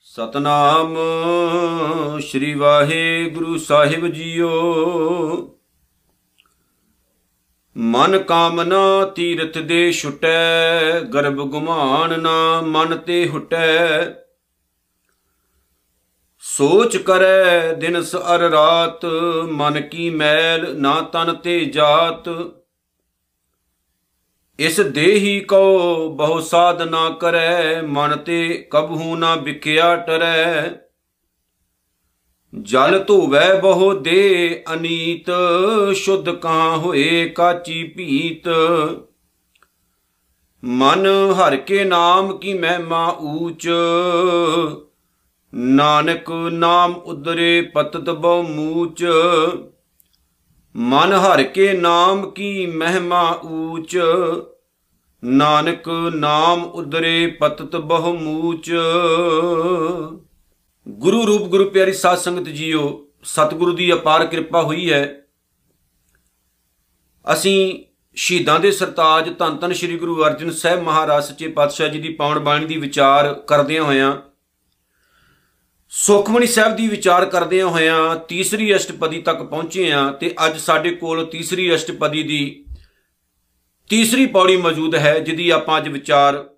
ਸਤਨਾਮ ਸ੍ਰੀ ਵਾਹਿਗੁਰੂ ਸਾਹਿਬ ਜੀਓ। ਮਨ ਕਾਮਨਾ ਤੀਰਥ ਦੇ ਛੁਟੈ, ਗਰਭ ਗੁਮਾਨ ਨਾ ਮਨ ਤੇ ਹੁਟੈ। ਸੋਚ ਕਰੈ ਦਿਨਸ ਅਰ ਰਾਤ, ਮਨ ਕੀ ਮੈਲ ਨਾ ਤਨ ਤੇ ਜਾਤ। ਇਸ ਦੇਹੀ ਕੋ ਬਹੁ ਸਾਧ ਨਾ ਕਰੈ, ਮਨ ਤੇ ਕਬਹੂ ਨਾ ਵਿਕਿਆ ਟਰੈ। ਜਲ ਧੋਵੈ ਬਹੁ ਦੇ ਅਨੀਤ, ਸ਼ੁੱਧ ਕਾਂ ਹੋਏ ਕਾਚੀ ਭੀਤ ਮਨ ਹਰ ਕੇ ਨਾਮ ਕੀ ਮਹਿਮਾ ਊਚ ਨਾਨਕ ਨਾਮ ਉਦਰੇ ਪਤਤ ਬਹੁ ਮੂਚ, ਮਨ ਹਰ ਕੇ ਨਾਮ ਕੀ ਮਹਿਮਾ ਊਚ। ਨਾਨਕ ਨਾਮ ਉਦਰੇ ਪਤਤ ਬਹੁ ਮੂਚ। ਗੁਰੂ ਰੂਪ ਗੁਰੂ ਪਿਆਰੀ ਸਾਧ ਸੰਗਤ ਜੀਓ, ਸਤਿਗੁਰੂ ਦੀ ਅਪਾਰ ਕਿਰਪਾ ਹੋਈ ਹੈ। ਅਸੀਂ ਸ਼ਹੀਦਾਂ ਦੇ ਸਰਤਾਜ ਧੰਨ ਧੰਨ ਸ੍ਰੀ ਗੁਰੂ ਅਰਜਨ ਸਾਹਿਬ ਮਹਾਰਾਜ ਸੱਚੇ ਪਾਤਸ਼ਾਹ ਜੀ ਦੀ ਪਾਵਨ ਬਾਣੀ ਦੀ ਵਿਚਾਰ ਕਰਦਿਆਂ ਹੋਇਆਂ ਸੁਖਮਨੀ ਸਾਹਿਬ ਦੀ ਵਿਚਾਰ ਕਰਦਿਆਂ ਹੋਇਆਂ ਤੀਸਰੀ ਅਸ਼ਟਪਦੀ ਤੱਕ ਪਹੁੰਚੇ ਆ ਤੇ ਅੱਜ ਸਾਡੇ ਕੋਲ ਤੀਸਰੀ ਅਸ਼ਟਪਦੀ ਦੀ ਤੀਸਰੀ ਪੌੜੀ ਮੌਜੂਦ ਹੈ, ਜਿਹਦੀ ਆਪਾਂ ਅੱਜ ਵਿਚਾਰ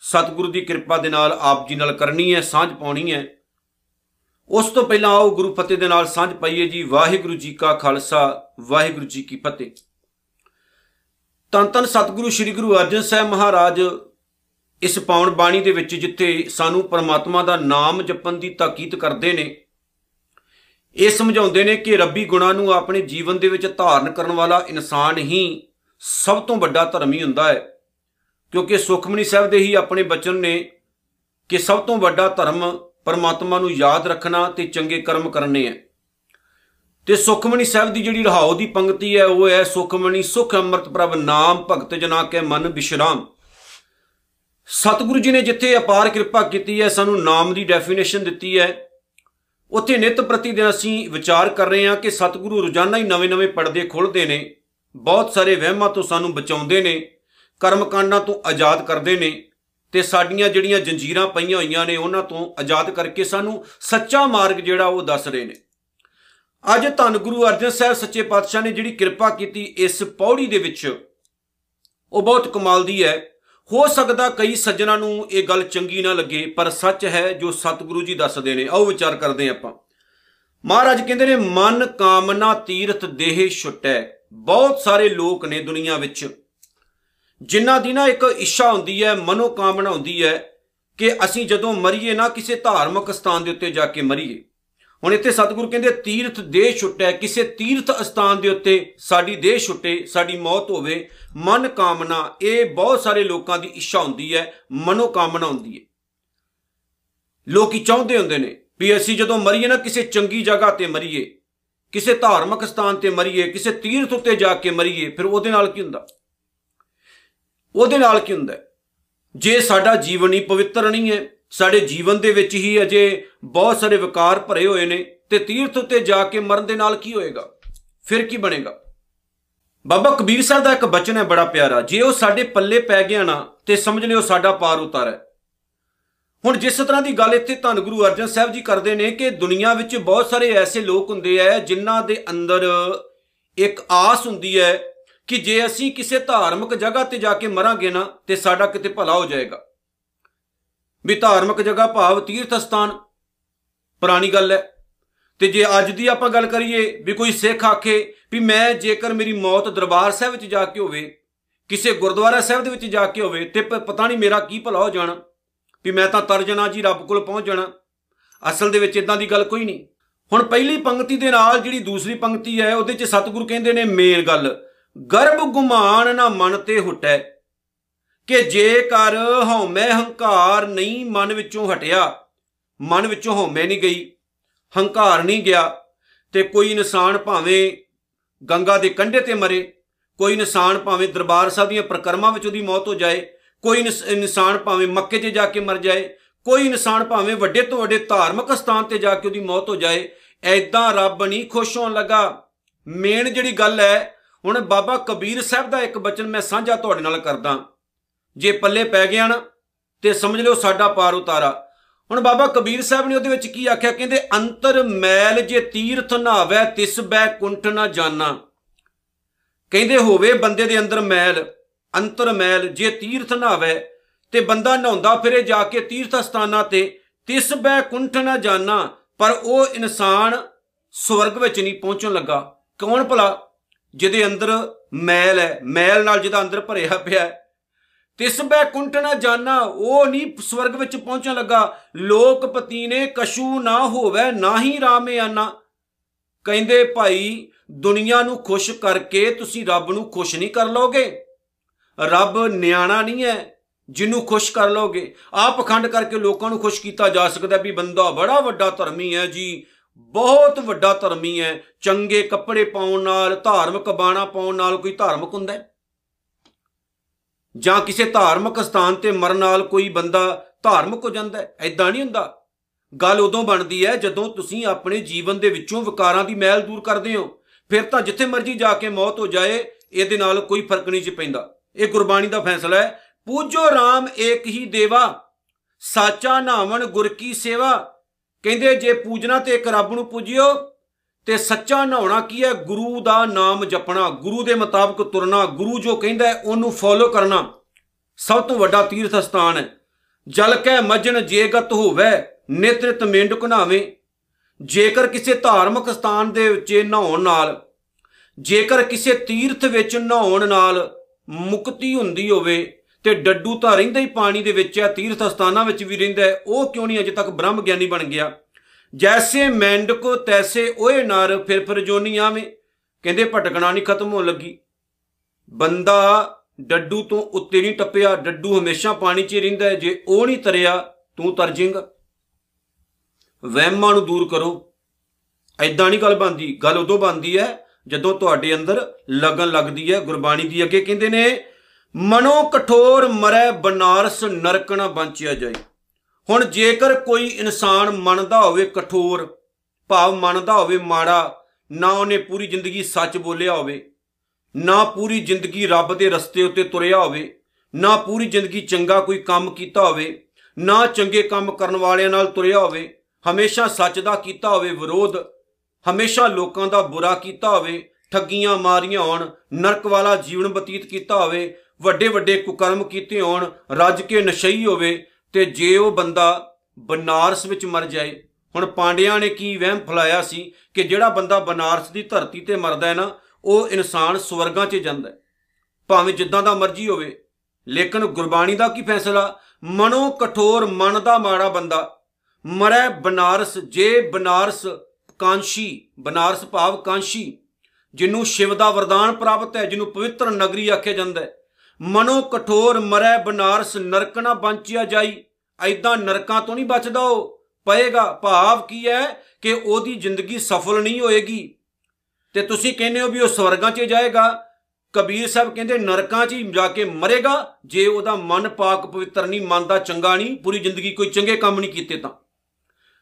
ਸਤਿਗੁਰੂ ਦੀ ਕਿਰਪਾ ਦੇ ਨਾਲ ਆਪ ਜੀ ਨਾਲ ਕਰਨੀ ਹੈ, ਸਾਂਝ ਪਾਉਣੀ ਹੈ। ਉਸ ਤੋਂ ਪਹਿਲਾਂ ਆਓ ਗੁਰੂ ਫਤਿਹ ਦੇ ਨਾਲ ਸਾਂਝ ਪਾਈਏ ਜੀ। ਵਾਹਿਗੁਰੂ ਜੀ ਕਾ ਖਾਲਸਾ, ਵਾਹਿਗੁਰੂ ਜੀ ਕੀ ਫਤਿਹ। ਤਨ ਤਨ ਸਤਿਗੁਰੂ, ਸ੍ਰੀ ਗੁਰੂ ਅਰਜਨ ਸਾਹਿਬ ਮਹਾਰਾਜ ਇਸ ਪਾਉਣ ਬਾਣੀ ਦੇ ਵਿੱਚ ਜਿੱਥੇ ਸਾਨੂੰ ਪਰਮਾਤਮਾ ਦਾ ਨਾਮ ਜਪਣ ਦੀ ਤਾਕੀਦ ਕਰਦੇ ਨੇ, ਇਹ ਸਮਝਾਉਂਦੇ ਨੇ ਕਿ ਰੱਬੀ ਗੁਣਾਂ ਨੂੰ ਆਪਣੇ ਜੀਵਨ ਦੇ ਵਿੱਚ ਧਾਰਨ ਕਰਨ ਵਾਲਾ ਇਨਸਾਨ ਹੀ ਸਭ ਤੋਂ ਵੱਡਾ ਧਰਮੀ ਹੁੰਦਾ ਹੈ। ਕਿਉਂਕਿ ਸੁਖਮਨੀ ਸਾਹਿਬ ਦੇ ਹੀ ਆਪਣੇ ਬਚਨ ਨੇ ਕਿ ਸਭ ਤੋਂ ਵੱਡਾ ਧਰਮ ਪਰਮਾਤਮਾ ਨੂੰ ਯਾਦ ਰੱਖਣਾ ਤੇ ਚੰਗੇ ਕਰਮ ਕਰਨੇ ਹੈ। ਤੇ ਸੁਖਮਨੀ ਸਾਹਿਬ ਦੀ ਜਿਹੜੀ ਰਹਾਉ ਦੀ ਪੰਕਤੀ ਹੈ, ਉਹ ਹੈ ਸੁਖਮਨੀ ਸੁਖ ਅੰਮ੍ਰਿਤ ਪ੍ਰਭ ਨਾਮ ਭਗਤ ਜਨਾ ਕੇ ਮਨ ਵਿਸ਼ਰਾਮ ਸਤਿਗੁਰੂ ਜੀ ਨੇ ਜਿੱਥੇ ਅਪਾਰ ਕਿਰਪਾ ਕੀਤੀ ਹੈ, ਸਾਨੂੰ ਨਾਮ ਦੀ ਡੈਫੀਨੇਸ਼ਨ ਦਿੱਤੀ ਹੈ। ਉੱਥੇ ਨਿਤ ਪ੍ਰਤੀ ਦਿਨ ਅਸੀਂ ਵਿਚਾਰ ਕਰ ਰਹੇ ਹਾਂ ਕਿ ਸਤਿਗੁਰੂ ਰੋਜ਼ਾਨਾ ਹੀ ਨਵੇਂ-ਨਵੇਂ ਪਰਦੇ ਖੋਲਦੇ ਨੇ, ਬਹੁਤ ਸਾਰੇ ਵਹਿਮਾਂ ਤੋਂ ਸਾਨੂੰ ਬਚਾਉਂਦੇ ਨੇ, ਕਰਮਕਾਂਡਾਂ ਤੋਂ ਆਜ਼ਾਦ ਕਰਦੇ ਨੇ ਤੇ ਸਾਡੀਆਂ ਜਿਹੜੀਆਂ ਜੰਜੀਰਾਂ ਪਈਆਂ ਹੋਈਆਂ ਨੇ, ਉਹਨਾਂ ਤੋਂ ਆਜ਼ਾਦ ਕਰਕੇ ਸਾਨੂੰ ਸੱਚਾ ਮਾਰਗ ਜਿਹੜਾ ਉਹ ਦੱਸ ਰਹੇ ਨੇ। ਅੱਜ ਧੰਨ ਗੁਰੂ ਅਰਜਨ ਸਾਹਿਬ ਸੱਚੇ ਪਾਤਸ਼ਾਹ ਨੇ ਜਿਹੜੀ ਕਿਰਪਾ ਕੀਤੀ ਇਸ ਪੌੜੀ ਦੇ ਵਿੱਚ, ਉਹ ਬਹੁਤ ਕਮਾਲ ਦੀ ਹੈ। ਹੋ ਸਕਦਾ ਕਈ ਸੱਜਣਾ ਨੂੰ ਇਹ ਗੱਲ ਚੰਗੀ ਨਾ ਲੱਗੇ, ਪਰ ਸੱਚ ਹੈ ਜੋ ਸਤਿਗੁਰੂ ਜੀ ਦੱਸਦੇ ਨੇ। ਆਓ ਵਿਚਾਰ ਕਰਦੇ ਆਪਾਂ। ਮਹਾਰਾਜ ਕਹਿੰਦੇ ਨੇ, ਮਨ ਕਾਮਨਾ ਤੀਰਥ ਦੇਹ ਛੁਟੈ। ਬਹੁਤ ਸਾਰੇ ਲੋਕ ਨੇ ਦੁਨੀਆ ਵਿੱਚ, ਜਿਨ੍ਹਾਂ ਦੀ ਨਾ ਇੱਕ ਇੱਛਾ ਹੁੰਦੀ ਹੈ ਮਨੋ ਕਾਮਨਾ ਹੁੰਦੀ ਹੈ ਕਿ ਅਸੀਂ ਜਦੋਂ ਮਰੀਏ ਨਾ, ਕਿਸੇ ਧਾਰਮਿਕ ਸਥਾਨ ਦੇ ਉੱਤੇ ਜਾ ਕੇ ਮਰੀਏ। ਹੁਣ ਇੱਥੇ ਸਤਿਗੁਰੂ ਕਹਿੰਦੇ ਤੀਰਥ ਦੇਹ ਛੁੱਟੈ ਕਿਸੇ ਤੀਰਥ ਸਥਾਨ ਦੇ ਉੱਤੇ ਸਾਡੀ ਦੇਹ ਛੁੱਟੇ, ਸਾਡੀ ਮੌਤ ਹੋਵੇ, ਮਨ ਕਾਮਨਾ, ਇਹ ਬਹੁਤ ਸਾਰੇ ਲੋਕਾਂ ਦੀ ਇੱਛਾ ਹੁੰਦੀ ਹੈ, ਮਨੋ ਕਾਮਨਾ ਹੁੰਦੀ ਹੈ। ਲੋਕੀ ਚਾਹੁੰਦੇ ਹੁੰਦੇ ਨੇ ਵੀ ਅਸੀਂ ਜਦੋਂ ਮਰੀਏ ਨਾ, ਕਿਸੇ ਚੰਗੀ ਜਗ੍ਹਾ ਤੇ ਮਰੀਏ, ਕਿਸੇ ਧਾਰਮਿਕ ਸਥਾਨ ਤੇ ਮਰੀਏ, ਕਿਸੇ ਤੀਰਥ ਉੱਤੇ ਜਾ ਕੇ ਮਰੀਏ, ਫਿਰ ਉਹਦੇ ਨਾਲ ਕੀ ਹੁੰਦਾ? ਉਹਦੇ ਨਾਲ ਕੀ ਹੁੰਦਾ ਜੇ ਸਾਡਾ ਜੀਵਨ ਹੀ ਪਵਿੱਤਰ ਨਹੀਂ ਹੈ ਸਾਡੇ ਜੀਵਨ ਦੇ ਵਿੱਚ ਹੀ ਅਜੇ ਬਹੁਤ ਸਾਰੇ ਵਿਕਾਰ ਭਰੇ ਹੋਏ ਨੇ ਤੇ ਤੀਰਥ ਉੱਤੇ ਜਾ ਕੇ ਮਰਨ ਦੇ ਨਾਲ ਕੀ ਹੋਏਗਾ? ਫਿਰ ਕੀ ਬਣੇਗਾ? ਬਾਬਾ ਕਬੀਰ ਸਾਹਿਬ ਦਾ ਇੱਕ ਬਚਨ ਹੈ ਬੜਾ ਪਿਆਰਾ, ਜੇ ਉਹ ਸਾਡੇ ਪੱਲੇ ਪੈ ਗਿਆ ਨਾ ਤੇ ਸਮਝ ਲਿਓ ਸਾਡਾ ਪਾਰ ਉਤਾਰ ਹੈ। ਹੁਣ ਜਿਸ ਤਰ੍ਹਾਂ ਦੀ ਗੱਲ ਇੱਥੇ ਧੰਨ ਗੁਰੂ ਅਰਜਨ ਸਾਹਿਬ ਜੀ ਕਰਦੇ ਨੇ ਕਿ ਦੁਨੀਆ ਵਿੱਚ ਬਹੁਤ ਸਾਰੇ ਐਸੇ ਲੋਕ ਹੁੰਦੇ ਆ ਜਿਨ੍ਹਾਂ ਦੇ ਅੰਦਰ ਇੱਕ ਆਸ ਹੁੰਦੀ ਹੈ ਕਿ ਜੇ ਅਸੀਂ ਕਿਸੇ ਧਾਰਮਿਕ ਜਗ੍ਹਾ ਤੇ ਜਾ ਕੇ ਮਰਾਂਗੇ ਨਾ ਤੇ ਸਾਡਾ ਕਿਤੇ ਭਲਾ ਹੋ ਜਾਏਗਾ। ਵੀ ਧਾਰਮਿਕ ਜਗ੍ਹਾ ਭਾਵ ਤੀਰਥ ਸਥਾਨ ਪੁਰਾਣੀ ਗੱਲ ਹੈ। ਤੇ ਜੇ ਅੱਜ ਦੀ ਆਪਾਂ ਗੱਲ ਕਰੀਏ ਵੀ ਕੋਈ ਸਿੱਖ ਆਖੇ ਵੀ ਮੈਂ ਜੇਕਰ ਮੇਰੀ ਮੌਤ ਦਰਬਾਰ ਸਾਹਿਬ ਵਿੱਚ ਜਾ ਕੇ ਹੋਵੇ, ਕਿਸੇ ਗੁਰਦੁਆਰਾ ਸਾਹਿਬ ਦੇ ਵਿੱਚ ਜਾ ਕੇ ਹੋਵੇ ਤੇ ਪਤਾ ਨਹੀਂ ਮੇਰਾ ਕੀ ਭਲਾ ਹੋ ਜਾਣਾ, ਵੀ ਮੈਂ ਤਾਂ ਤਰ ਜਾਣਾ ਜੀ, ਰੱਬ ਕੋਲ ਪਹੁੰਚ ਜਾਣਾ। ਅਸਲ ਦੇ ਵਿੱਚ ਇਦਾਂ ਦੀ ਗੱਲ ਕੋਈ ਨਹੀਂ। ਹੁਣ ਪਹਿਲੀ ਪੰਕਤੀ ਦੇ ਨਾਲ ਜਿਹੜੀ ਦੂਸਰੀ ਪੰਕਤੀ ਹੈ, ਉਹਦੇ 'ਚ ਸਤਿਗੁਰੂ ਕਹਿੰਦੇ ਨੇ, ਮੇਨ ਗੱਲ, ਗਰਭ ਗੁਮਾਨ ਨਾ ਮਨ ਤੇ ਹੁਟੈ। ਕਿ ਜੇਕਰ ਹਉਮੈ ਹੰਕਾਰ ਨਹੀਂ ਮਨ ਵਿੱਚੋਂ ਹਟਿਆ, ਮਨ ਵਿੱਚੋਂ ਹਉਮੈ ਨਹੀਂ ਗਈ, ਹੰਕਾਰ ਨਹੀਂ ਗਿਆ, ਤੇ ਕੋਈ ਇਨਸਾਨ ਭਾਵੇਂ ਗੰਗਾ ਦੇ ਕੰਢੇ ਤੇ ਮਰੇ, ਕੋਈ ਇਨਸਾਨ ਭਾਵੇਂ ਦਰਬਾਰ ਸਾਹਿਬ ਦੀਆਂ ਪ੍ਰਕਰਮਾਂ ਵਿੱਚ ਉਹਦੀ ਮੌਤ ਹੋ ਜਾਏ, ਕੋਈ ਇਨਸਾਨ ਭਾਵੇਂ ਮੱਕੇ 'ਚ ਜਾ ਕੇ ਮਰ ਜਾਏ, ਕੋਈ ਇਨਸਾਨ ਭਾਵੇਂ ਵੱਡੇ ਤੋਂ ਵੱਡੇ ਧਾਰਮਿਕ ਸਥਾਨ ਤੇ ਜਾ ਕੇ ਉਹਦੀ ਮੌਤ ਹੋ ਜਾਏ, ਐਦਾਂ ਰੱਬ ਨਹੀਂ ਖੁਸ਼ ਹੋਣ ਲੱਗਾ। ਮੇਨ ਜਿਹੜੀ ਗੱਲ ਹੈ, ਹੁਣ ਬਾਬਾ ਕਬੀਰ ਸਾਹਿਬ ਦਾ ਇੱਕ ਬਚਨ ਮੈਂ ਸਾਂਝਾ ਤੁਹਾਡੇ ਨਾਲ ਕਰਦਾ। ਜੇ ਪੱਲੇ ਪੈ ਗਿਆ ਨਾ, ਤੇ ਸਮਝ ਲਿਓ ਸਾਡਾ ਪਾਰ ਉਤਾਰਾ। ਹੁਣ ਬਾਬਾ ਕਬੀਰ ਸਾਹਿਬ ਨੇ ਉਹਦੇ ਵਿੱਚ ਕੀ ਆਖਿਆ? ਕਹਿੰਦੇ, ਅੰਤਰ ਮੈਲ ਜੇ ਤੀਰਥ ਨਾਵੇ ਤਿਸ ਬੈ ਕੁੰਠ ਨਾ ਜਾਣਾ ਕਹਿੰਦੇ, ਹੋਵੇ ਬੰਦੇ ਦੇ ਅੰਦਰ ਮੈਲ, ਅੰਤਰ ਮੈਲ ਜੇ ਤੀਰਥ ਨਾਵੇ ਤੇ ਬੰਦਾ ਨਹਾਉਂਦਾ ਫਿਰੇ ਜਾ ਕੇ ਤੀਰਥ ਸਥਾਨਾਂ ਤੇ, ਤਿਸ ਬੈ ਕੁੰਠ ਨਾ ਜਾਣਾ ਪਰ ਉਹ ਇਨਸਾਨ ਸਵਰਗ ਵਿੱਚ ਨਹੀਂ ਪਹੁੰਚਣ ਲੱਗਾ। ਕੌਣ ਭਲਾ? ਜਿਹਦੇ ਅੰਦਰ ਮੈਲ ਹੈ। ਮੈਲ ਨਾਲ ਜਿਹਦਾ ਅੰਦਰ ਭਰਿਆ ਪਿਆ ਹੈ। ਤਿਸ ਬੈ ਕੁੰਠ ਨਾ ਜਾਣਾ ਉਹ ਨਹੀਂ ਸਵਰਗ ਵਿੱਚ ਪਹੁੰਚਣ ਲੱਗਾ। ਲੋਕ ਪਤੀਨੇ, ਕਸ਼ੂ ਨਾ ਹੋਵੇ, ਨਾ ਹੀ ਰਾਮੇ ਆਨਾ। ਕਹਿੰਦੇ, ਭਾਈ, ਦੁਨੀਆ ਨੂੰ ਖੁਸ਼ ਕਰਕੇ ਤੁਸੀਂ ਰੱਬ ਨੂੰ ਖੁਸ਼ ਨਹੀਂ ਕਰ ਲੋਗੇ ਰੱਬ ਨਿਆਣਾ ਨਹੀਂ ਹੈ ਜਿਹਨੂੰ ਖੁਸ਼ ਕਰ ਲੋਗੇ ਆਪ ਪਖੰਡ ਕਰਕੇ ਲੋਕਾਂ ਨੂੰ ਖੁਸ਼ ਕੀਤਾ ਜਾ ਸਕਦਾ ਵੀ ਬੰਦਾ ਬੜਾ ਵੱਡਾ ਧਰਮੀ ਹੈ ਜੀ, ਬਹੁਤ ਵੱਡਾ ਧਰਮੀ ਹੈ ਚੰਗੇ ਕੱਪੜੇ ਪਾਉਣ ਨਾਲ, ਧਾਰਮਿਕ ਬਾਣਾ ਪਾਉਣ ਨਾਲ ਕੋਈ ਧਾਰਮਿਕ ਹੁੰਦਾ ਹੈ ਜਾਂ ਕਿਸੇ ਧਾਰਮਿਕ ਸਥਾਨ ਤੇ ਮਰਨ ਨਾਲ ਕੋਈ ਬੰਦਾ ਧਾਰਮਿਕ ਹੋ ਜਾਂਦਾ ਹੈ? ਐਦਾਂ ਨਹੀਂ ਹੁੰਦਾ। ਗੱਲ ਉਦੋਂ ਬਣਦੀ ਹੈ ਜਦੋਂ ਤੁਸੀਂ ਆਪਣੇ ਜੀਵਨ ਦੇ ਵਿੱਚੋਂ ਵਿਕਾਰਾਂ ਦੀ ਮੈਲ ਦੂਰ ਕਰਦੇ ਹੋ। ਫਿਰ ਤਾਂ ਜਿੱਥੇ ਮਰਜ਼ੀ ਜਾ ਕੇ ਮੌਤ ਹੋ ਜਾਏ, ਇਹਦੇ ਨਾਲ ਕੋਈ ਫ਼ਰਕ ਨਹੀਂ ਚ ਪੈਂਦਾ। ਇਹ ਗੁਰਬਾਣੀ ਦਾ ਫੈਸਲਾ ਹੈ। ਪੂਜੋ RAM ਏਕ ਹੀ ਦੇਵਾ, ਸਾਚਾ ਨਾਵਣ ਗੁਰ ਕੀ ਸੇਵਾ। ਕਹਿੰਦੇ ਜੇ ਪੂਜਣਾ ਤੇ ਇੱਕ ਰੱਬ ਨੂੰ ਪੂਜਿਓ ਤੇ ਸੱਚਾ ਨਹਾਉਣਾ ਕੀ ਹੈ? ਗੁਰੂ ਦਾ ਨਾਮ ਜਪਣਾ, ਗੁਰੂ ਦੇ ਮੁਤਾਬਕ ਤੁਰਨਾ, ਗੁਰੂ ਜੋ ਕਹਿੰਦਾ ਹੈ, ਉਹਨੂੰ ਫੋਲੋ ਕਰਨਾ ਸਭ ਤੋਂ ਵੱਡਾ ਤੀਰਥ ਸਥਾਨ ਹੈ। ਜਲ ਕੈ ਮਜਨ ਜੇਗਤ ਹੋਵੇ ਨਿਤ ਨਿਤ ਮੇਂਢਕ ਨਹਾਵੇ ਜੇਕਰ ਕਿਸੇ ਧਾਰਮਿਕ ਸਥਾਨ ਦੇ ਵਿੱਚ ਨਹਾਉਣ ਨਾਲ, ਜੇਕਰ ਕਿਸੇ ਤੀਰਥ ਵਿੱਚ ਨਹਾਉਣ ਨਾਲ ਮੁਕਤੀ ਹੁੰਦੀ ਹੋਵੇ, ਤੇ ਡੱਡੂ ਤਾਂ ਰਹਿੰਦਾ ਹੀ ਪਾਣੀ ਦੇ ਵਿੱਚ ਹੈ, ਤੀਰਥ ਸਥਾਨਾਂ ਵਿੱਚ ਵੀ ਰਹਿੰਦਾ ਹੈ, ਉਹ ਕਿਉਂ ਨਹੀਂ ਅਜੇ ਤੱਕ ਬ੍ਰਹਮ ਗਿਆਨੀ ਬਣ ਗਿਆ? ਜੈਸੇ ਮੈਂਡਕੋ ਤੈਸੇ ਓਏ ਨਰ ਫਿਰ ਫਿਰ ਜੋਨੀ ਆਵੇਂ ਕਹਿੰਦੇ ਭਟਕਣਾ ਨਹੀਂ ਖਤਮ ਹੋਣ ਲੱਗੀ ਬੰਦਾ ਡੱਡੂ ਤੋਂ ਉੱਤੇ ਨਹੀਂ ਟੱਪਿਆ ਡੱਡੂ ਹਮੇਸ਼ਾ ਪਾਣੀ 'ਚ ਹੀ ਰਹਿੰਦਾ ਹੈ ਜੇ ਉਹ ਨਹੀਂ ਤਰਿਆ ਤੂੰ ਤਰ ਜਾਏਂਗਾ ਵਹਿਮਾਂ ਨੂੰ ਦੂਰ ਕਰੋ ਐਦਾਂ ਨਹੀਂ ਗੱਲ ਬੰਦੀ ਗੱਲ ਉਦੋਂ ਬੰਦੀ ਹੈ ਜਦੋਂ ਤੁਹਾਡੇ ਅੰਦਰ ਲਗਨ ਲੱਗਦੀ ਹੈ ਗੁਰਬਾਣੀ ਦੀ ਅੱਗੇ ਕਹਿੰਦੇ ਨੇ ਮਨੋ ਕਠੋਰ ਮਰੈ ਬਨਾਰਸ ਨਰਕ ਨਾ ਬੰਚਿਆ ਜਾਏ ਹੁਣ ਜੇਕਰ ਕੋਈ ਇਨਸਾਨ ਮੰਨਦਾ ਹੋਵੇ ਕਠੋਰ, ਭਾਵ ਮੰਨਦਾ ਹੋਵੇ ਮਾੜਾ, ਨਾ ਉਹਨੇ ਪੂਰੀ ਜ਼ਿੰਦਗੀ ਸੱਚ ਬੋਲਿਆ ਹੋਵੇ, ਨਾ ਪੂਰੀ ਜ਼ਿੰਦਗੀ ਰੱਬ ਦੇ ਰਸਤੇ ਉੱਤੇ ਤੁਰਿਆ ਹੋਵੇ, ਨਾ ਪੂਰੀ ਜ਼ਿੰਦਗੀ ਚੰਗਾ ਕੋਈ ਕੰਮ ਕੀਤਾ ਹੋਵੇ, ਨਾ ਚੰਗੇ ਕੰਮ ਕਰਨ ਵਾਲਿਆਂ ਨਾਲ ਤੁਰਿਆ ਹੋਵੇ, ਹਮੇਸ਼ਾ ਸੱਚ ਦਾ ਕੀਤਾ ਹੋਵੇ ਵਿਰੋਧ, ਹਮੇਸ਼ਾ ਲੋਕਾਂ ਦਾ ਬੁਰਾ ਕੀਤਾ ਹੋਵੇ, ਠੱਗੀਆਂ ਮਾਰੀਆਂ ਹੋਣ, ਨਰਕ ਵਾਲਾ ਜੀਵਨ ਬਤੀਤ ਕੀਤਾ ਹੋਵੇ ਵੱਡੇ ਵੱਡੇ ਕੁਕਰਮ ਕੀਤੇ ਹੋਣ, ਰੱਜ ਕੇ ਨਸ਼ਈ ਹੋਵੇ ਤੇ ਜੇ ਉਹ ਬੰਦਾ ਬਨਾਰਸ ਵਿੱਚ ਮਰ ਜਾਏ, ਹੁਣ ਪਾਂਡਿਆਂ ਨੇ ਕੀ ਵਹਿਮ ਫਲਾਇਆ ਸੀ ਕਿ ਜਿਹੜਾ ਬੰਦਾ ਬਨਾਰਸ ਦੀ ਧਰਤੀ ਤੇ ਮਰਦਾ ਹੈ ਨਾ, ਉਹ ਇਨਸਾਨ ਸਵਰਗਾਂ 'ਚ ਜਾਂਦਾ ਹੈ। ਭਾਵੇਂ ਜਿੱਦਾਂ ਦਾ ਮਰਜ਼ੀ ਹੋਵੇ, ਲੇਕਿਨ ਗੁਰਬਾਣੀ ਦਾ ਕੀ ਫੈਸਲਾ? ਮਨੋ ਕਠੋਰ ਮਨ ਦਾ ਮਾੜਾ ਬੰਦਾ ਮਰੈ ਬਨਾਰਸ, ਜੇ ਬਨਾਰਸ ਕਾਂਸ਼ੀ, ਬਨਾਰਸ ਭਾਵ ਕਾਂਸ਼ੀ ਜਿਹਨੂੰ ਸ਼ਿਵ ਦਾ ਵਰਦਾਨ ਪ੍ਰਾਪਤ ਹੈ, ਜਿਹਨੂੰ ਪਵਿੱਤਰ ਨਗਰੀ ਆਖਿਆ ਜਾਂਦਾ ਹੈ ਮਨੋ ਕਠੋਰ ਮਰੈ ਬਨਾਰਸ ਨਰਕ ਨਾ ਬੰਚਿਆ ਜਾਈ। ਐਦਾਂ ਨਰਕਾਂ ਤੋਂ ਨਹੀਂ ਬਚਦਾ ਉਹ। ਪਏਗਾ ਭਾਵ ਕੀ ਹੈ ਕਿ ਉਹਦੀ ਜ਼ਿੰਦਗੀ ਸਫਲ ਨਹੀਂ ਹੋਏਗੀ। ਤੇ ਤੁਸੀਂ ਕਹਿੰਦੇ ਹੋ ਵੀ ਉਹ ਸਵਰਗਾਂ 'ਚ ਜਾਏਗਾ। ਕਬੀਰ ਸਾਹਿਬ ਕਹਿੰਦੇ ਨਰਕਾਂ 'ਚ ਹੀ ਜਾ ਕੇ ਮਰੇਗਾ। ਜੇ ਉਹਦਾ ਮਨ ਪਾਕ ਪਵਿੱਤਰ ਨਹੀਂ ਮੰਨਦਾ ਚੰਗਾ ਨਹੀਂ, ਪੂਰੀ ਜ਼ਿੰਦਗੀ ਕੋਈ ਚੰਗੇ ਕੰਮ ਨਹੀਂ ਕੀਤੇ ਤਾਂ।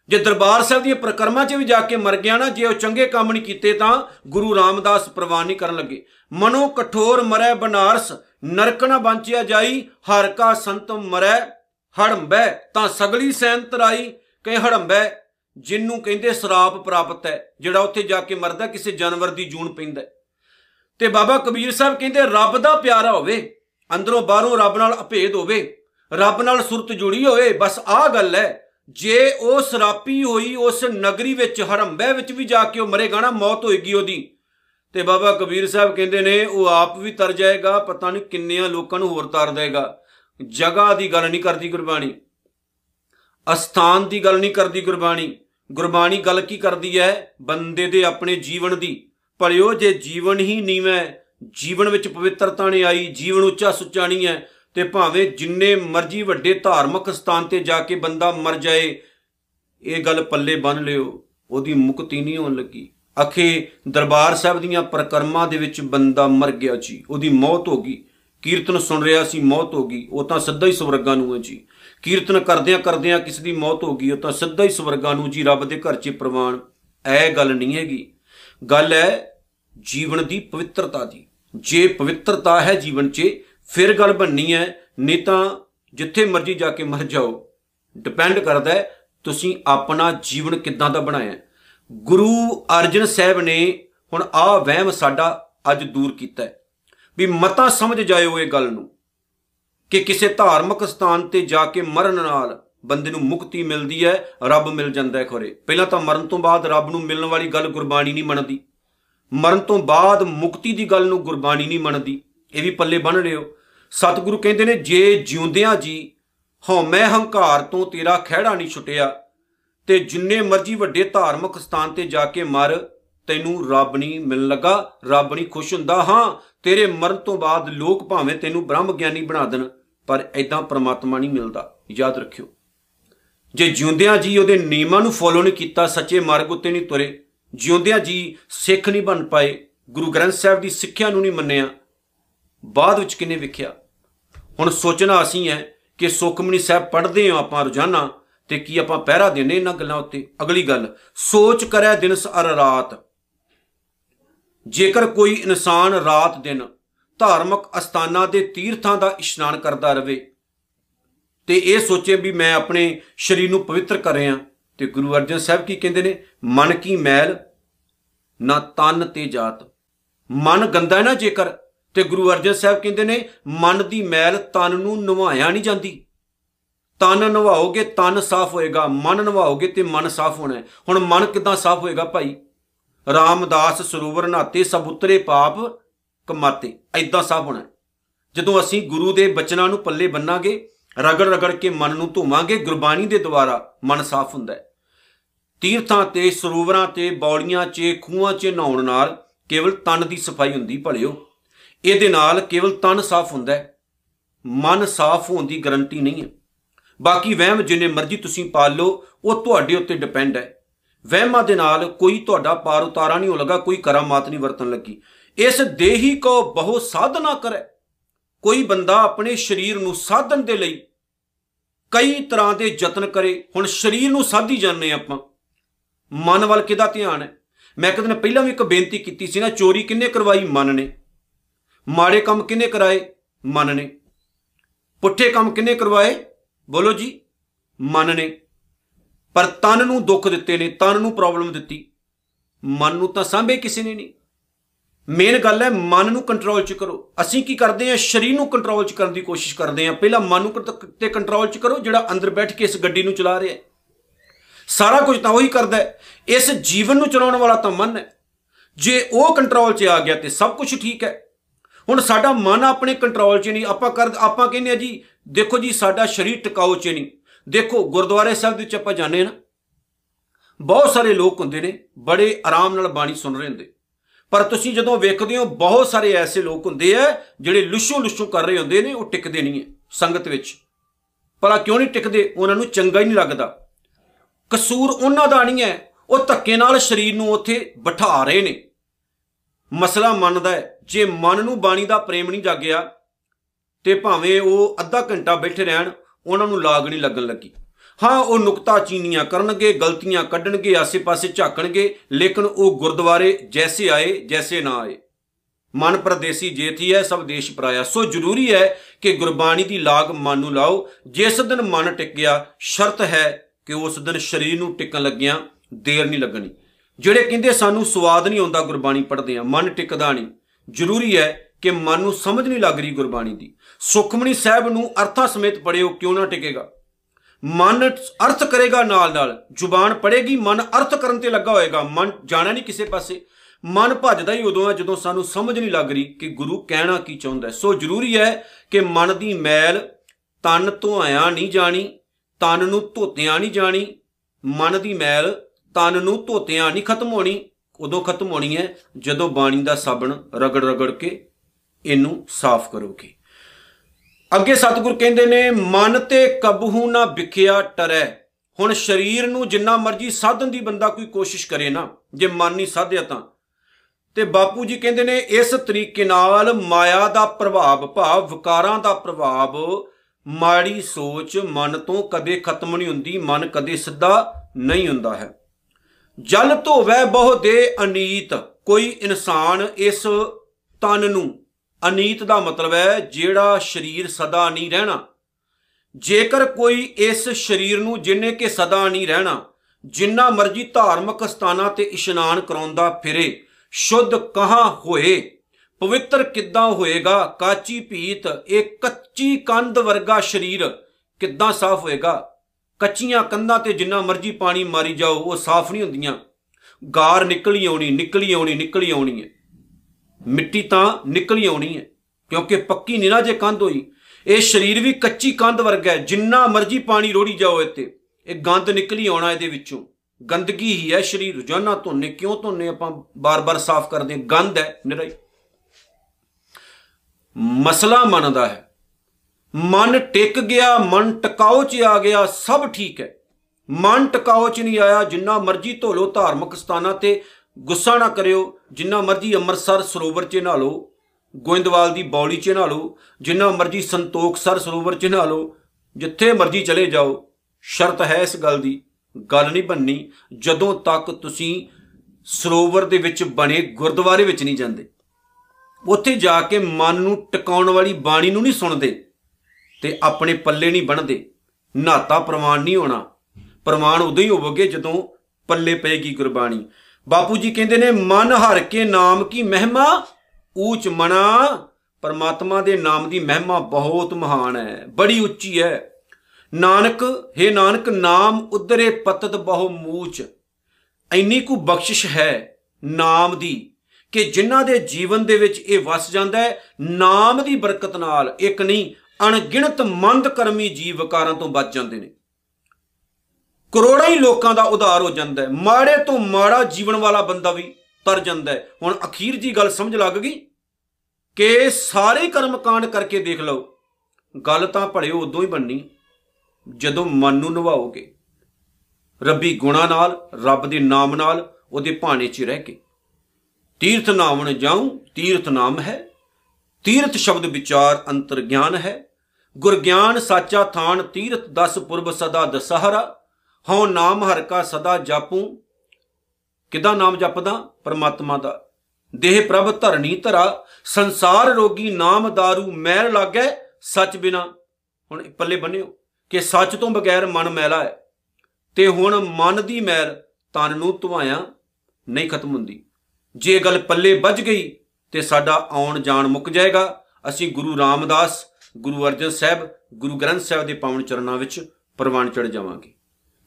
ਜੇ ਦਰਬਾਰ ਸਾਹਿਬ ਦੀਆਂ ਪ੍ਰਕਰਮਾਂ 'ਚ ਵੀ ਜਾ ਕੇ ਮਰ ਗਿਆ ਨਾ, ਜੇ ਉਹ ਚੰਗੇ ਕੰਮ ਨਹੀਂ ਕੀਤੇ ਤਾਂ ਗੁਰੂ ਰਾਮਦਾਸ ਪ੍ਰਵਾਨ ਨਹੀਂ ਕਰਨ ਲੱਗੇ। ਮਨੋ ਕਠੋਰ ਮਰੈ ਬਨਾਰਸ ਨਰਕ ਨਾ ਬੰਚਿਆ ਜਾਈ, ਹਰ ਕਾ ਸੰਤ ਮਰੈ, ਹੜੰਬੈ ਤਾਂ ਸਗਲੀ ਸੈਨ ਤਰਾਈ ਕਹੇ ਹੜੰਬੈ, ਜਿੰਨੂੰ ਕਹਿੰਦੇ ਸਰਾਪ ਪ੍ਰਾਪਤ ਹੈ, ਜਿਹੜਾ ਉੱਥੇ ਜਾ ਕੇ ਮਰਦਾ, ਕਿਸੇ ਜਾਨਵਰ ਦੀ ਜੂਨ ਪੈਂਦਾ ਤੇ ਬਾਬਾ ਕਬੀਰ ਸਾਹਿਬ ਕਹਿੰਦੇ, ਰੱਬ ਦਾ ਪਿਆਰਾ ਹੋਵੇ, ਅੰਦਰੋਂ ਬਾਹਰੋਂ ਰੱਬ ਨਾਲ ਅਭੇਦ ਹੋਵੇ, ਰੱਬ ਨਾਲ ਸੁਰਤ ਜੁੜੀ ਹੋਵੇ, ਬਸ ਆਹ ਗੱਲ ਹੈ, ਜੇ ਉਹ ਸਰਾਪੀ ਹੋਈ, ਉਸ ਨਗਰੀ ਵਿੱਚ ਹਰੰਬੇ ਵਿੱਚ ਵੀ ਜਾ ਕੇ ਉਹ ਮਰੇਗਾ ਨਾ, ਮੌਤ ਹੋਏਗੀ ਉਹਦੀ। ਤੇ ਬਾਬਾ ਕਬੀਰ ਸਾਹਿਬ ਕਹਿੰਦੇ ਨੇ, ਉਹ ਆਪ ਵੀ ਤਰ ਜਾਏਗਾ, ਪਤਾ ਨਹੀਂ ਕਿੰਨਿਆਂ ਲੋਕਾਂ ਨੂੰ ਹੋਰ ਤਰ ਦੇਗਾ। ਜਗ੍ਹਾ ਦੀ ਗੱਲ ਨਹੀਂ ਕਰਦੀ ਗੁਰਬਾਣੀ। ਅਸਥਾਨ ਦੀ ਗੱਲ ਨਹੀਂ ਕਰਦੀ ਗੁਰਬਾਣੀ। ਗੁਰਬਾਣੀ ਗੱਲ ਕੀ ਕਰਦੀ ਹੈ? ਬੰਦੇ ਦੇ ਆਪਣੇ ਜੀਵਨ ਦੀ। ਭਲਿਓ ਜੇ ਜੀਵਨ ਹੀ ਨੀਵੇਂ ਜੀਵਨ ਵਿੱਚ ਪਵਿੱਤਰਤਾ ਨਹੀਂ ਆਈ, ਜੀਵਨ ਉੱਚਾ ਸੁੱਚਾ ਨਹੀਂ ਹੈ, ਤੇ ਭਾਵੇਂ ਜਿੰਨੇ ਮਰਜ਼ੀ ਵੱਡੇ ਧਾਰਮਿਕ ਸਥਾਨ ਤੇ ਜਾ ਕੇ ਬੰਦਾ ਮਰ ਜਾਏ, ਇਹ ਗੱਲ ਪੱਲੇ ਬੰਨ ਲਿਓ, ਉਹਦੀ ਮੁਕਤੀ ਨਹੀਂ ਹੋਣ ਲੱਗੀ। ਅਖੇ ਦਰਬਾਰ ਸਾਹਿਬ ਦੀਆਂ ਪ੍ਰਕਰਮਾਂ ਦੇ ਵਿੱਚ ਬੰਦਾ ਮਰ ਗਿਆ ਜੀ, ਉਹਦੀ ਮੌਤ ਹੋ ਗਈ। ਕੀਰਤਨ ਸੁਣ ਰਿਹਾ ਸੀ, ਮੌਤ ਹੋ ਗਈ। ਉਹ ਤਾਂ ਸਿੱਧਾ ਹੀ ਸਵਰਗਾਂ ਨੂੰ ਹੈ ਜੀ। ਕੀਰਤਨ ਕਰਦਿਆਂ ਕਰਦਿਆਂ ਕਿਸ ਦੀ ਮੌਤ ਹੋ ਗਈ, ਉਹ ਤਾਂ ਸਿੱਧਾ ਹੀ ਸਵਰਗਾਂ ਨੂੰ ਜੀ, ਰੱਬ ਦੇ ਘਰ 'ਚ ਪ੍ਰਵਾਨ। ਇਹ ਗੱਲ ਨਹੀਂ ਹੈਗੀ। ਗੱਲ ਹੈ ਜੀਵਨ ਦੀ ਪਵਿੱਤਰਤਾ ਦੀ। ਜੇ ਪਵਿੱਤਰਤਾ ਹੈ ਜੀਵਨ 'ਚ, ਫਿਰ ਗੱਲ ਬੰਨੀ ਹੈ। ਨਹੀਂ ਤਾਂ ਜਿੱਥੇ ਮਰਜ਼ੀ ਜਾ ਕੇ ਮਰ ਜਾਓ। ਡਿਪੈਂਡ ਕਰਦਾ ਹੈ, ਤੁਸੀਂ ਆਪਣਾ ਜੀਵਨ ਕਿੱਦਾਂ ਦਾ ਬਣਾਇਆ ਹੈ। ਗੁਰੂ ਅਰਜਨ ਸਾਹਿਬ ਨੇ ਹੁਣ ਆਹ ਵਹਿਮ ਸਾਡਾ ਅੱਜ ਦੂਰ ਕੀਤਾ ਹੈ। ਵੀ ਮਤਾ ਸਮਝ ਜਾਇਓ ਇਹ ਗੱਲ ਨੂੰ ਕਿ ਕਿਸੇ ਧਾਰਮਿਕ ਸਥਾਨ ਤੇ ਜਾ ਕੇ ਮਰਨ ਨਾਲ ਬੰਦੇ ਨੂੰ ਮੁਕਤੀ ਮਿਲਦੀ ਹੈ, ਰੱਬ ਮਿਲ ਜਾਂਦਾ ਹੈ ਖੋਰੇ। ਪਹਿਲਾਂ ਤਾਂ ਮਰਨ ਤੋਂ ਬਾਅਦ ਰੱਬ ਨੂੰ ਮਿਲਣ ਵਾਲੀ ਗੱਲ ਗੁਰਬਾਣੀ ਨਹੀਂ ਮੰਨਦੀ। ਮਰਨ ਤੋਂ ਬਾਅਦ ਮੁਕਤੀ ਦੀ ਗੱਲ ਨੂੰ ਗੁਰਬਾਣੀ ਨਹੀਂ ਮੰਨਦੀ। ਇਹ ਵੀ ਪੱਲੇ ਬੰਨ ਲਿਓ। ਸਤਿਗੁਰੂ ਕਹਿੰਦੇ ਨੇ, ਜੇ ਜਿਉਂਦਿਆਂ ਜੀ ਹਉਮੈ ਹੰਕਾਰ ਤੋਂ ਤੇਰਾ ਖਿਹੜਾ ਨਹੀਂ ਛੁੱਟਿਆ ਤੇ ਜਿੰਨੇ ਮਰਜ਼ੀ ਵੱਡੇ ਧਾਰਮਿਕ ਸਥਾਨ ਤੇ ਜਾ ਕੇ ਮਰ, ਤੈਨੂੰ ਰੱਬ ਨਹੀਂ ਮਿਲਣ ਲੱਗਾ, ਰੱਬ ਨਹੀਂ ਖੁਸ਼ ਹੁੰਦਾ। ਹਾਂ, ਤੇਰੇ ਮਰਨ ਤੋਂ ਬਾਅਦ ਲੋਕ ਭਾਵੇਂ ਤੈਨੂੰ ਬ੍ਰਹਮ ਗਿਆਨੀ ਬਣਾ ਦੇਣ, ਪਰ ਐਦਾਂ ਪ੍ਰਮਾਤਮਾ ਨਹੀਂ ਮਿਲਦਾ। ਯਾਦ ਰੱਖਿਓ। ਜੇ ਜਿਉਂਦਿਆਂ ਜੀ ਉਹਦੇ ਨਿਯਮਾਂ ਨੂੰ ਫੋਲੋ ਨਹੀਂ ਕੀਤਾ, ਸੱਚੇ ਮਾਰਗ ਉੱਤੇ ਨਹੀਂ ਤੁਰੇ, ਜਿਉਂਦਿਆਂ ਜੀ ਸਿੱਖ ਨਹੀਂ ਬਣ ਪਾਏ, ਗੁਰੂ ਗ੍ਰੰਥ ਸਾਹਿਬ ਦੀ ਸਿੱਖਿਆ ਨੂੰ ਨਹੀਂ ਮੰਨਿਆ, ਬਾਅਦ ਵਿੱਚ ਕਿਨੇ ਵਿਖਿਆ? ਹੁਣ ਸੋਚਣਾ ਅਸੀਂ ਹੈ ਕਿ ਸੁਖਮਨੀ ਸਾਹਿਬ ਪੜ੍ਹਦੇ ਹਾਂ ਆਪਾਂ ਰੋਜ਼ਾਨਾ ਤੇ ਕੀ ਆਪਾਂ ਪਹਿਰਾ ਦਿੰਦੇ ਇਹਨਾਂ ਗੱਲਾਂ ਉੱਤੇ? ਅਗਲੀ ਗੱਲ, ਸੋਚ ਕਰਿਆ ਦਿਨ ਅਰ ਰਾਤ। ਜੇਕਰ ਕੋਈ ਇਨਸਾਨ ਰਾਤ ਦਿਨ ਧਾਰਮਿਕ ਅਸਥਾਨਾਂ ਦੇ ਤੀਰਥਾਂ ਦਾ ਇਸ਼ਨਾਨ ਕਰਦਾ ਰਵੇ, ਤੇ ਇਹ ਸੋਚੇ ਵੀ ਮੈਂ ਆਪਣੇ ਸਰੀਰ ਨੂੰ ਪਵਿੱਤਰ ਕਰ ਰਿਹਾ, ਤੇ ਗੁਰੂ ਅਰਜਨ ਸਾਹਿਬ ਕੀ ਕਹਿੰਦੇ ਨੇ? ਮਨ ਕੀ ਮੈਲ, ਨਾ ਤਨ ਤੇ ਜਾਤ। ਮਨ ਗੰਦਾ ਹੈ ਨਾ ਜੇਕਰ? ਤੇ ਗੁਰੂ ਅਰਜਨ ਸਾਹਿਬ ਕਹਿੰਦੇ ਨੇ, ਮਨ ਦੀ ਮੈਲ ਤਨ ਨੂੰ ਨਵਾਇਆ ਨਹੀਂ ਜਾਂਦੀ। ਤਨ ਨਵਾਓਗੇ ਤਨ ਸਾਫ਼ ਹੋਏਗਾ। ਮਨ ਨਵਾਓਗੇ ਤੇ ਮਨ ਸਾਫ਼ ਹੋਣਾ ਹੈ। ਹੁਣ ਮਨ ਕਿਦਾਂ ਸਾਫ਼ ਹੋਏਗਾ ਭਾਈ? ਰਾਮਦਾਸ ਸਰੋਵਰ ਨਾਤੇ ਸਭ ਉਤਰੇ ਪਾਪ ਕਮਾਤੇ। ਐਦਾਂ ਸਾਫ਼ ਹੋਣਾ ਹੈ। ਜਦੋਂ ਅਸੀਂ ਗੁਰੂ ਦੇ ਬਚਨਾਂ ਨੂੰ ਪੱਲੇ ਬੰਨਾਂਗੇ ਰਗੜ ਰਗੜ ਕੇ ਮਨ ਨੂੰ ਧੋਵਾਂਗੇ ਗੁਰਬਾਣੀ ਦੇ ਦੁਆਰਾ ਮਨ ਸਾਫ਼ ਹੁੰਦਾ ਹੈ। ਤੀਰਥਾਂ ਤੇ, ਸਰੋਵਰਾਂ ਤੇ ਬੌਲੀਆਂ 'ਚ, ਖੂਹਾਂ 'ਚ ਨਹਾਉਣ ਨਾਲ ਕੇਵਲ ਤਨ ਦੀ ਸਫ਼ਾਈ ਹੁੰਦੀ, ਭਲਿਓ। ਇਹਦੇ ਨਾਲ ਕੇਵਲ ਤਨ ਸਾਫ਼ ਹੁੰਦਾ ਹੈ। ਮਨ ਸਾਫ਼ ਹੋਣ ਦੀ ਗਾਰੰਟੀ ਨਹੀਂ ਹੈ। ਬਾਕੀ ਵਹਿਮ ਜਿੰਨੇ ਮਰਜ਼ੀ ਤੁਸੀਂ ਪਾਲ ਲਓ, ਉਹ ਤੁਹਾਡੇ ਉੱਤੇ ਡਿਪੈਂਡ ਹੈ। ਵਹਿਮਾਂ ਦੇ ਨਾਲ ਕੋਈ ਤੁਹਾਡਾ ਪਾਰ ਉਤਾਰਾ ਨਹੀਂ ਹੋ ਲਗਾ, ਕੋਈ ਕਰਾਮਾਤ ਨਹੀਂ ਵਰਤਣ ਲੱਗੀ। ਇਸ ਦੇਹੀ ਕੋ ਬਹੁ ਸਾਧਨਾ ਕਰੇ। ਕੋਈ ਬੰਦਾ ਆਪਣੇ ਸਰੀਰ ਨੂੰ ਸਾਧਨ ਦੇ ਲਈ ਕਈ ਤਰ੍ਹਾਂ ਦੇ ਯਤਨ ਕਰੇ। ਹੁਣ ਸਰੀਰ ਨੂੰ ਸਾਧੀ ਜਾਂਦੇ ਆਪਾਂ। ਮਨ ਵੱਲ ਕਿਹਦਾ ਧਿਆਨ ਹੈ? ਮੈਂ ਇੱਕ ਦਿਨ ਪਹਿਲਾਂ ਵੀ ਇੱਕ ਬੇਨਤੀ ਕੀਤੀ ਸੀ ਨਾ, ਚੋਰੀ ਕਿੰਨੇ ਕਰਵਾਈ? ਮਨ ਨੇ। ਮਾੜੇ ਕੰਮ ਕਿੰਨੇ ਕਰਾਏ? ਮਨ ਨੇ। ਪੁੱਠੇ ਕੰਮ ਕਿੰਨੇ ਕਰਵਾਏ? ਬੋਲੋ ਜੀ, ਮਨ ਨੇ। ਪਰ ਤਨ ਨੂੰ ਦੁੱਖ ਦਿੱਤੇ ਨੇ, ਤਨ ਨੂੰ ਪ੍ਰੋਬਲਮ ਦਿੱਤੀ। ਮਨ ਨੂੰ ਤਾਂ ਸਾਂਭੇ ਕਿਸੇ ਨੇ ਨਹੀਂ। ਮੇਨ ਗੱਲ ਹੈ, ਮਨ ਨੂੰ ਕੰਟਰੋਲ ਚ ਕਰੋ। ਅਸੀਂ ਕੀ ਕਰਦੇ ਹਾਂ? ਸਰੀਰ ਨੂੰ ਕੰਟਰੋਲ ਚ ਕਰਨ ਦੀ ਕੋਸ਼ਿਸ਼ ਕਰਦੇ ਹਾਂ। ਪਹਿਲਾਂ ਮਨ ਨੂੰ ਕੰਟ- ਤੇ ਕੰਟਰੋਲ ਚ ਕਰੋ, ਜਿਹੜਾ ਅੰਦਰ ਬੈਠ ਕੇ ਇਸ ਗੱਡੀ ਨੂੰ ਚਲਾ ਰਿਹਾ ਹੈ। ਸਾਰਾ ਕੁਝ ਤਾਂ ਉਹੀ ਕਰਦਾ ਹੈ। ਇਸ ਜੀਵਨ ਨੂੰ ਚਲਾਉਣ ਵਾਲਾ ਤਾਂ ਮਨ ਹੈ। ਜੇ ਉਹ ਕੰਟਰੋਲ 'ਚ ਆ ਗਿਆ ਤੇ ਸਭ ਕੁਝ ਠੀਕ ਹੈ। ਹੁਣ ਸਾਡਾ ਮਨ ਆਪਣੇ ਕੰਟਰੋਲ 'ਚ ਨਹੀਂ। ਆਪਾਂ ਕਰ, ਆਪਾਂ ਕਹਿੰਦੇ ਆ ਜੀ ਦੇਖੋ ਜੀ, ਸਾਡਾ ਸਰੀਰ ਟਿਕਾਊ 'ਚ ਨਹੀਂ। ਦੇਖੋ, ਗੁਰਦੁਆਰੇ ਸਾਹਿਬ ਦੇ ਵਿੱਚ ਆਪਾਂ ਜਾਂਦੇ ਨਾ, ਬਹੁਤ ਸਾਰੇ ਲੋਕ ਹੁੰਦੇ ਨੇ, ਬੜੇ ਆਰਾਮ ਨਾਲ ਬਾਣੀ ਸੁਣ ਰਹੇ ਹੁੰਦੇ। ਪਰ ਤੁਸੀਂ ਜਦੋਂ ਵੇਖਦੇ ਹੋ, ਬਹੁਤ ਸਾਰੇ ਐਸੇ ਲੋਕ ਹੁੰਦੇ ਆ, ਜਿਹੜੇ ਲੁਸ਼ੂ ਲੁਸ਼ੂ ਕਰ ਰਹੇ ਹੁੰਦੇ ਨੇ, ਉਹ ਟਿਕਦੇ ਨਹੀਂ ਹੈ ਸੰਗਤ ਵਿੱਚ। ਭਲਾ ਕਿਉਂ ਨਹੀਂ ਟਿਕਦੇ? ਉਹਨਾਂ ਨੂੰ ਚੰਗਾ ਹੀ ਨਹੀਂ ਲੱਗਦਾ। ਕਸੂਰ ਉਹਨਾਂ ਦਾ ਨਹੀਂ ਹੈ। ਉਹ ਧੱਕੇ ਨਾਲ ਸਰੀਰ ਨੂੰ ਉੱਥੇ ਬਿਠਾ ਰਹੇ ਨੇ। ਮਸਲਾ ਮਨ ਦਾ ਹੈ, ਜੇ ਮਨ ਨੂੰ ਬਾਣੀ ਦਾ ਪ੍ਰੇਮ ਨਹੀਂ ਜਾਗਿਆ ਤੇ ਭਾਵੇਂ ਉਹ ਅੱਧਾ ਘੰਟਾ ਬੈਠੇ ਰਹਿਣ, ਉਹਨਾਂ ਨੂੰ ਲਾਗ ਨਹੀਂ ਲੱਗਣ ਲੱਗੀ। ਹਾਂ, ਉਹ ਨੁਕਤਾ ਚੀਨੀਆਂ ਕਰਨਗੇ, ਗਲਤੀਆਂ ਕੱਢਣਗੇ, ਆਸੇ-ਪਾਸੇ ਝਾਕਣਗੇ, ਲੇਕਿਨ ਉਹ ਗੁਰਦੁਆਰੇ ਜੈਸੇ ਆਏ, ਜੈਸੇ ਨਾ ਆਏ। ਮਨ ਪਰਦੇਸੀ ਜੇਥੀ ਹੈ ਸਭ ਦੇਸ਼ ਪਰਾਇਆ। ਸੋ ਜ਼ਰੂਰੀ ਹੈ ਕਿ ਗੁਰਬਾਣੀ ਦੀ ਲਾਗ ਮਨ ਨੂੰ ਲਾਓ। ਜਿਸ ਦਿਨ ਮਨ ਟਿਕ ਗਿਆ ਸ਼ਰਤ ਹੈ ਕਿ ਉਸ ਦਿਨ ਸਰੀਰ ਨੂੰ ਟਿਕਣ ਲੱਗਿਆਂ ਦੇਰ ਨਹੀਂ ਲੱਗਣੀ। ਜਿਹੜੇ ਕਹਿੰਦੇ ਸਾਨੂੰ ਸਵਾਦ ਨਹੀਂ ਆਉਂਦਾ ਗੁਰਬਾਣੀ ਪੜ੍ਹਦੇ ਆ, ਮਨ ਟਿਕਦਾ ਨਹੀਂ। ਜ਼ਰੂਰੀ ਹੈ ਕਿ ਮਨ ਨੂੰ ਸਮਝ ਨਹੀਂ ਲੱਗ ਰਹੀ ਗੁਰਬਾਣੀ ਦੀ। ਸੁਖਮਨੀ ਸਾਹਿਬ ਨੂੰ ਅਰਥਾਂ ਸਮੇਤ ਪੜਿਓ ਕਿਉਂ ਨਾ ਟਿਕੇਗਾ? ਮਨ ਅਰਥ ਕਰੇਗਾ ਨਾਲ ਨਾਲ। ਜ਼ੁਬਾਨ ਪੜੇਗੀ ਮਨ ਅਰਥ ਕਰਨ ਤੇ ਲੱਗਾ ਹੋਏਗਾ। ਮਨ ਜਾਣਾ ਨਹੀਂ ਕਿਸੇ ਪਾਸੇ। ਮਨ ਭੱਜਦਾ ਹੀ ਉਦੋਂ ਹੈ ਜਦੋਂ ਸਾਨੂੰ ਸਮਝ ਨਹੀਂ ਲੱਗ ਰਹੀ ਕਿ ਗੁਰੂ ਕਹਿਣਾ ਕੀ ਚਾਹੁੰਦਾ ਹੈ। ਸੋ ਜ਼ਰੂਰੀ ਹੈ ਕਿ ਮਨ ਦੀ ਮੈਲ ਤਨ ਧੋਇਆ ਨਹੀਂ ਜਾਣੀ, ਤਨ ਨੂੰ ਧੋਤਿਆਂ ਨਹੀਂ ਜਾਣੀ, ਮਨ ਦੀ ਮੈਲ ਤਨ ਨੂੰ ਧੋਤਿਆਂ ਨਹੀਂ ਖਤਮ ਹੋਣੀ। ਉਦੋਂ ਖਤਮ ਹੋਣੀ ਹੈ ਜਦੋਂ ਬਾਣੀ ਦਾ ਸਾਬਣ ਰਗੜ ਰਗੜ ਕੇ ਇਹਨੂੰ ਸਾਫ਼ ਕਰੋਗੇ। ਅੱਗੇ ਸਤਿਗੁਰ ਕਹਿੰਦੇ ਨੇ, ਮਨ ਤੇ ਕਬਹੂ ਨਾ ਵਿਖਿਆ ਟਰੈ। ਹੁਣ ਸਰੀਰ ਨੂੰ ਜਿੰਨਾ ਮਰਜ਼ੀ ਸਾਧਨ ਦੀ ਬੰਦਾ ਕੋਈ ਕੋਸ਼ਿਸ਼ ਕਰੇ ਨਾ, ਜੇ ਮਨ ਨਹੀਂ ਸਾਧਿਆ ਤਾਂ। ਤੇ ਬਾਪੂ ਜੀ ਕਹਿੰਦੇ ਨੇ, ਇਸ ਤਰੀਕੇ ਨਾਲ ਮਾਇਆ ਦਾ ਪ੍ਰਭਾਵ ਭਾਵ, ਵਿਕਾਰਾਂ ਦਾ ਪ੍ਰਭਾਵ, ਮਾੜੀ ਸੋਚ ਮਨ ਤੋਂ ਕਦੇ ਖਤਮ ਨਹੀਂ ਹੁੰਦੀ, ਮਨ ਕਦੇ ਸਿੱਧਾ ਨਹੀਂ ਹੁੰਦਾ ਹੈ। ਜਲ ਧੋਵੈ ਬਹੁ ਦੇ ਅਨੀਤ, ਕੋਈ ਇਨਸਾਨ ਇਸ ਤਨ ਨੂੰ ਅਨੀਤ ਦਾ ਮਤਲਬ ਹੈ ਜਿਹੜਾ ਸਰੀਰ ਸਦਾ ਨਹੀਂ ਰਹਿਣਾ। ਜੇਕਰ ਕੋਈ ਇਸ ਸਰੀਰ ਨੂੰ ਜਿੰਨੇ ਕਿ ਸਦਾ ਨਹੀਂ ਰਹਿਣਾ, ਜਿੰਨਾ ਮਰਜ਼ੀ ਧਾਰਮਿਕ ਸਥਾਨਾਂ ਤੇ ਇਸ਼ਨਾਨ ਕਰਾਉਂਦਾ ਫਿਰੇ, ਸ਼ੁੱਧ ਕਹਾਂ ਹੋਏ, ਪਵਿੱਤਰ ਕਿੱਦਾਂ ਹੋਏਗਾ, ਕਾਚੀ ਭੀਤ, ਇਹ ਕੱਚੀ ਕੰਧ ਵਰਗਾ ਸਰੀਰ ਕਿੱਦਾਂ ਸਾਫ਼ ਹੋਏਗਾ? ਕੱਚੀਆਂ ਕੰਧਾਂ ਤੇ ਜਿੰਨਾ ਮਰਜ਼ੀ ਪਾਣੀ ਮਾਰੀ ਜਾਓ, ਉਹ ਸਾਫ਼ ਨਹੀਂ ਹੁੰਦੀਆਂ। ਗਾਰ ਨਿਕਲੀ ਆਉਣੀ ਨਿਕਲੀ ਆਉਣੀ ਨਿਕਲੀ ਆਉਣੀ ਹੈ। ਮਿੱਟੀ ਤਾਂ ਨਿਕਲੀ ਆਉਣੀ ਹੈ, ਕਿਉਂਕਿ ਪੱਕੀ ਨਹੀਂ ਨਾ ਜੇ ਕੰਧ ਹੋਈ, ਇਹ ਸਰੀਰ ਵੀ ਕੱਚੀ ਕੰਧ ਵਰਗਾ ਹੈ, ਜਿੰਨਾ ਮਰਜ਼ੀ ਪਾਣੀ ਰੋੜੀ ਜਾਓ ਇੱਥੇ, ਇਹ ਗੰਦ ਨਿਕਲੀ ਆਉਣਾ ਇਹਦੇ ਵਿੱਚੋਂ। ਗੰਦਗੀ ਹੀ ਹੈ ਸਰੀਰ, ਰੋਜ਼ਾਨਾ ਧੋਨੇ, ਕਿਉਂ ਧੋਨੇ ਆਪਾਂ? ਬਾਰ-ਬਾਰ ਸਾਫ਼ ਕਰਦੇ ਹਾਂ ਗੰਦ ਹੈ ਨਿਰਾਈ। ਮਸਲਾ ਮਨ ਦਾ ਹੈ, ਮਨ ਟਿਕ ਗਿਆ, ਮਨ ਟਿਕਾਓ 'ਚ ਆ ਗਿਆ, ਸਭ ਠੀਕ ਹੈ। ਮਨ ਟਿਕਾਓ 'ਚ ਨਹੀਂ ਆਇਆ, ਜਿੰਨਾ ਮਰਜ਼ੀ ਧੋ ਲਓ ਧਾਰਮਿਕ ਸਥਾਨਾਂ ਤੇ ਗੁੱਸਾ ਨਾ ਕਰਿਓ, ਜਿੰਨਾ ਮਰਜ਼ੀ ਅੰਮ੍ਰਿਤਸਰ ਸਰੋਵਰ 'ਚ ਨਹਾ ਲਓ, ਗੋਇੰਦਵਾਲ ਦੀ ਬੌਲੀ 'ਚ ਨਹਾ ਲਓ, ਜਿੰਨਾ ਮਰਜ਼ੀ ਸੰਤੋਖਸਰ ਸਰੋਵਰ 'ਚ ਨਹਾ ਲਓ, ਜਿੱਥੇ ਮਰਜ਼ੀ ਚਲੇ ਜਾਓ, ਸ਼ਰਤ ਹੈ ਇਸ ਗੱਲ ਦੀ, ਗੱਲ ਨਹੀਂ ਬੰਨੀ ਜਦੋਂ ਤੱਕ ਤੁਸੀਂ ਸਰੋਵਰ ਦੇ ਵਿੱਚ ਬਣੇ ਗੁਰਦੁਆਰੇ ਵਿੱਚ ਨਹੀਂ ਜਾਂਦੇ। ਉੱਥੇ ਜਾ ਕੇ ਮਨ ਨੂੰ ਟਿਕਾਉਣ ਵਾਲੀ ਬਾਣੀ ਨੂੰ ਨਹੀਂ ਸੁਣਦੇ ਤੇ ਆਪਣੇ ਪੱਲੇ ਨਹੀਂ ਬਣਦੇ। ਨਾਤਾ ਪ੍ਰਮਾਣ ਨਹੀਂ ਹੋਣਾ। ਪ੍ਰਮਾਣ ਉਦੋਂ ਹੀ ਹੋਵੋਗੇ ਜਦੋਂ ਪੱਲੇ ਪਏਗੀ ਗੁਰਬਾਣੀ। ਬਾਪੂ ਜੀ ਕਹਿੰਦੇ ਨੇ, ਮਨ ਹਰ ਕੇ ਨਾਮ ਕੀ ਮਹਿਮਾ? ਊਚ ਮਨਾ। ਪਰਮਾਤਮਾ ਦੇ ਨਾਮ ਦੀ ਮਹਿਮਾ ਬਹੁਤ ਮਹਾਨ ਹੈ, ਬੜੀ ਉੱਚੀ ਹੈ। ਨਾਨਕ ਹੈ ਨਾਨਕ, ਨਾਮ ਉਦਰੇ ਪਤਤ ਬਹੁ ਮੂਚ। ਐਨੀ ਕੁ ਬਖਸ਼ਿਸ਼ ਹੈ ਨਾਮ ਦੀ ਕਿ ਜਿਨ੍ਹਾਂ ਦੇ ਜੀਵਨ ਦੇ ਵਿੱਚ ਇਹ ਵਸ ਜਾਂਦਾ ਹੈ, ਨਾਮ ਦੀ ਬਰਕਤ ਨਾਲ, ਇੱਕ ਨਹੀਂ, ਅਣਗਿਣਤ ਮੰਦ ਕਰਮੀ ਜੀਵ ਵਿਕਾਰਾਂ ਤੋਂ ਬਚ ਜਾਂਦੇ ਨੇ। ਕਰੋੜਾਂ ਹੀ ਲੋਕਾਂ ਦਾ ਉਧਾਰ ਹੋ ਜਾਂਦਾ ਹੈ। ਮਾੜੇ ਤੋਂ ਮਾੜਾ ਜੀਵਨ ਵਾਲਾ ਬੰਦਾ ਵੀ ਤਰ ਜਾਂਦਾ ਹੈ। ਹੁਣ ਅਖੀਰ ਜੀ ਗੱਲ ਸਮਝ ਲੱਗ ਗਈ ਕਿ ਸਾਰੇ ਕਰਮ ਕਾਂਡ ਕਰਕੇ ਦੇਖ ਲਓ, ਗੱਲ ਤਾਂ ਭੜਿਓ ਉਦੋਂ ਹੀ ਬਣਨੀ, ਜਦੋਂ ਮਨ ਨੂੰ ਨਿਭਾਓਗੇ। ਰੱਬੀ ਗੁਣਾ ਨਾਲ, ਰੱਬ ਦੇ ਨਾਮ ਨਾਲ, ਉਹਦੇ ਭਾਣੇ 'ਚ ਰਹਿ ਕੇ। ਤੀਰਥ ਨਾਮਣ ਜਾਉ, ਤੀਰਥ ਨਾਮ ਹੈ। ਤੀਰਥ ਸ਼ਬਦ ਵਿਚਾਰ ਅੰਤਰ ਗਿਆਨ ਹੈ। ਗੁਰ ਗਿਆਨ, ਸਾਚਾ ਥਾਨ, ਤੀਰਥ ਦਸ ਪੁਰਬ ਸਦਾ ਦਸਹਰਾ। ਹਉ ਨਾਮ ਹਰ ਕਾ ਸਦਾ ਜਾਪੂ। ਕਿਦਾ ਨਾਮ ਜਪਦਾ? ਪਰਮਾਤਮਾ ਦਾ। ਦੇਹ ਪ੍ਰਭ ਧਰਣੀ ਧਰਾ, ਸੰਸਾਰ ਰੋਗੀ ਨਾਮ दारू ਮੈਲ ਲਾਗੈ ਸੱਚ ਬਿਨਾ। ਹੁਣ ਪੱਲੇ ਬੰਨਿਓ ਕਿ ਸੱਚ ਤੋਂ ਬਗੈਰ ਮਨ ਮੈਲਾ ਹੈ। ਤੇ ਹੁਣ ਮਨ ਦੀ ਮੈਲ ਤਨ ਨੂੰ ਧਵਾਇਆ ਨਹੀਂ ਖਤਮ ਹੁੰਦੀ। ਜੇ ਗੱਲ ਪੱਲੇ ਵੱਜ ਗਈ, ਤੇ ਸਾਡਾ ਆਉਣ ਜਾਣ ਮੁੱਕ ਜਾਏਗਾ। ਅਸੀਂ ਗੁਰੂ ਰਾਮਦਾਸ, ਗੁਰੂ ਅਰਜਨ ਸਾਹਿਬ, ਗੁਰੂ ਗ੍ਰੰਥ ਸਾਹਿਬ ਦੇ ਪਾਵਨ ਚਰਨਾਂ ਵਿੱਚ ਪ੍ਰਵਾਨ ਚੜ ਜਾਵਾਂਗੇ।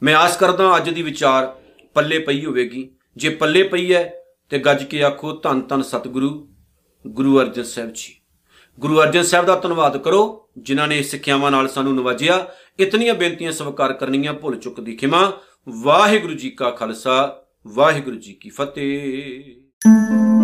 ਮੈਂ ਆਸ ਕਰਦਾ ਅੱਜ ਦੀ ਵਿਚਾਰ ਪੱਲੇ ਪਈ ਹੋਵੇਗੀ। ਜੇ ਪੱਲੇ ਪਈ ਹੈ, ਤੇ ਗੱਜ ਕੇ ਆਖੋ ਧੰਨ ਧੰਨ ਸਤਿਗੁਰੂ, ਗੁਰੂ ਅਰਜਨ ਸਾਹਿਬ ਜੀ। ਗੁਰੂ ਅਰਜਨ ਸਾਹਿਬ ਦਾ ਧੰਨਵਾਦ ਕਰੋ, ਜਿਨ੍ਹਾਂ ਨੇ ਸਿੱਖਿਆਵਾਂ ਨਾਲ ਸਾਨੂੰ ਨਵਾਜਿਆ। ਇਤਨੀਆਂ ਬੇਨਤੀਆਂ ਸਵਾਰ ਕਰਨੀਆਂ, ਭੁੱਲ ਚੁੱਕ ਦੀ ਖਿਮਾ। ਵਾਹਿਗੁਰੂ ਜੀ ਕਾ ਖਾਲਸਾ, ਵਾਹਿਗੁਰੂ ਜੀ ਕੀ ਫਤਿਹ।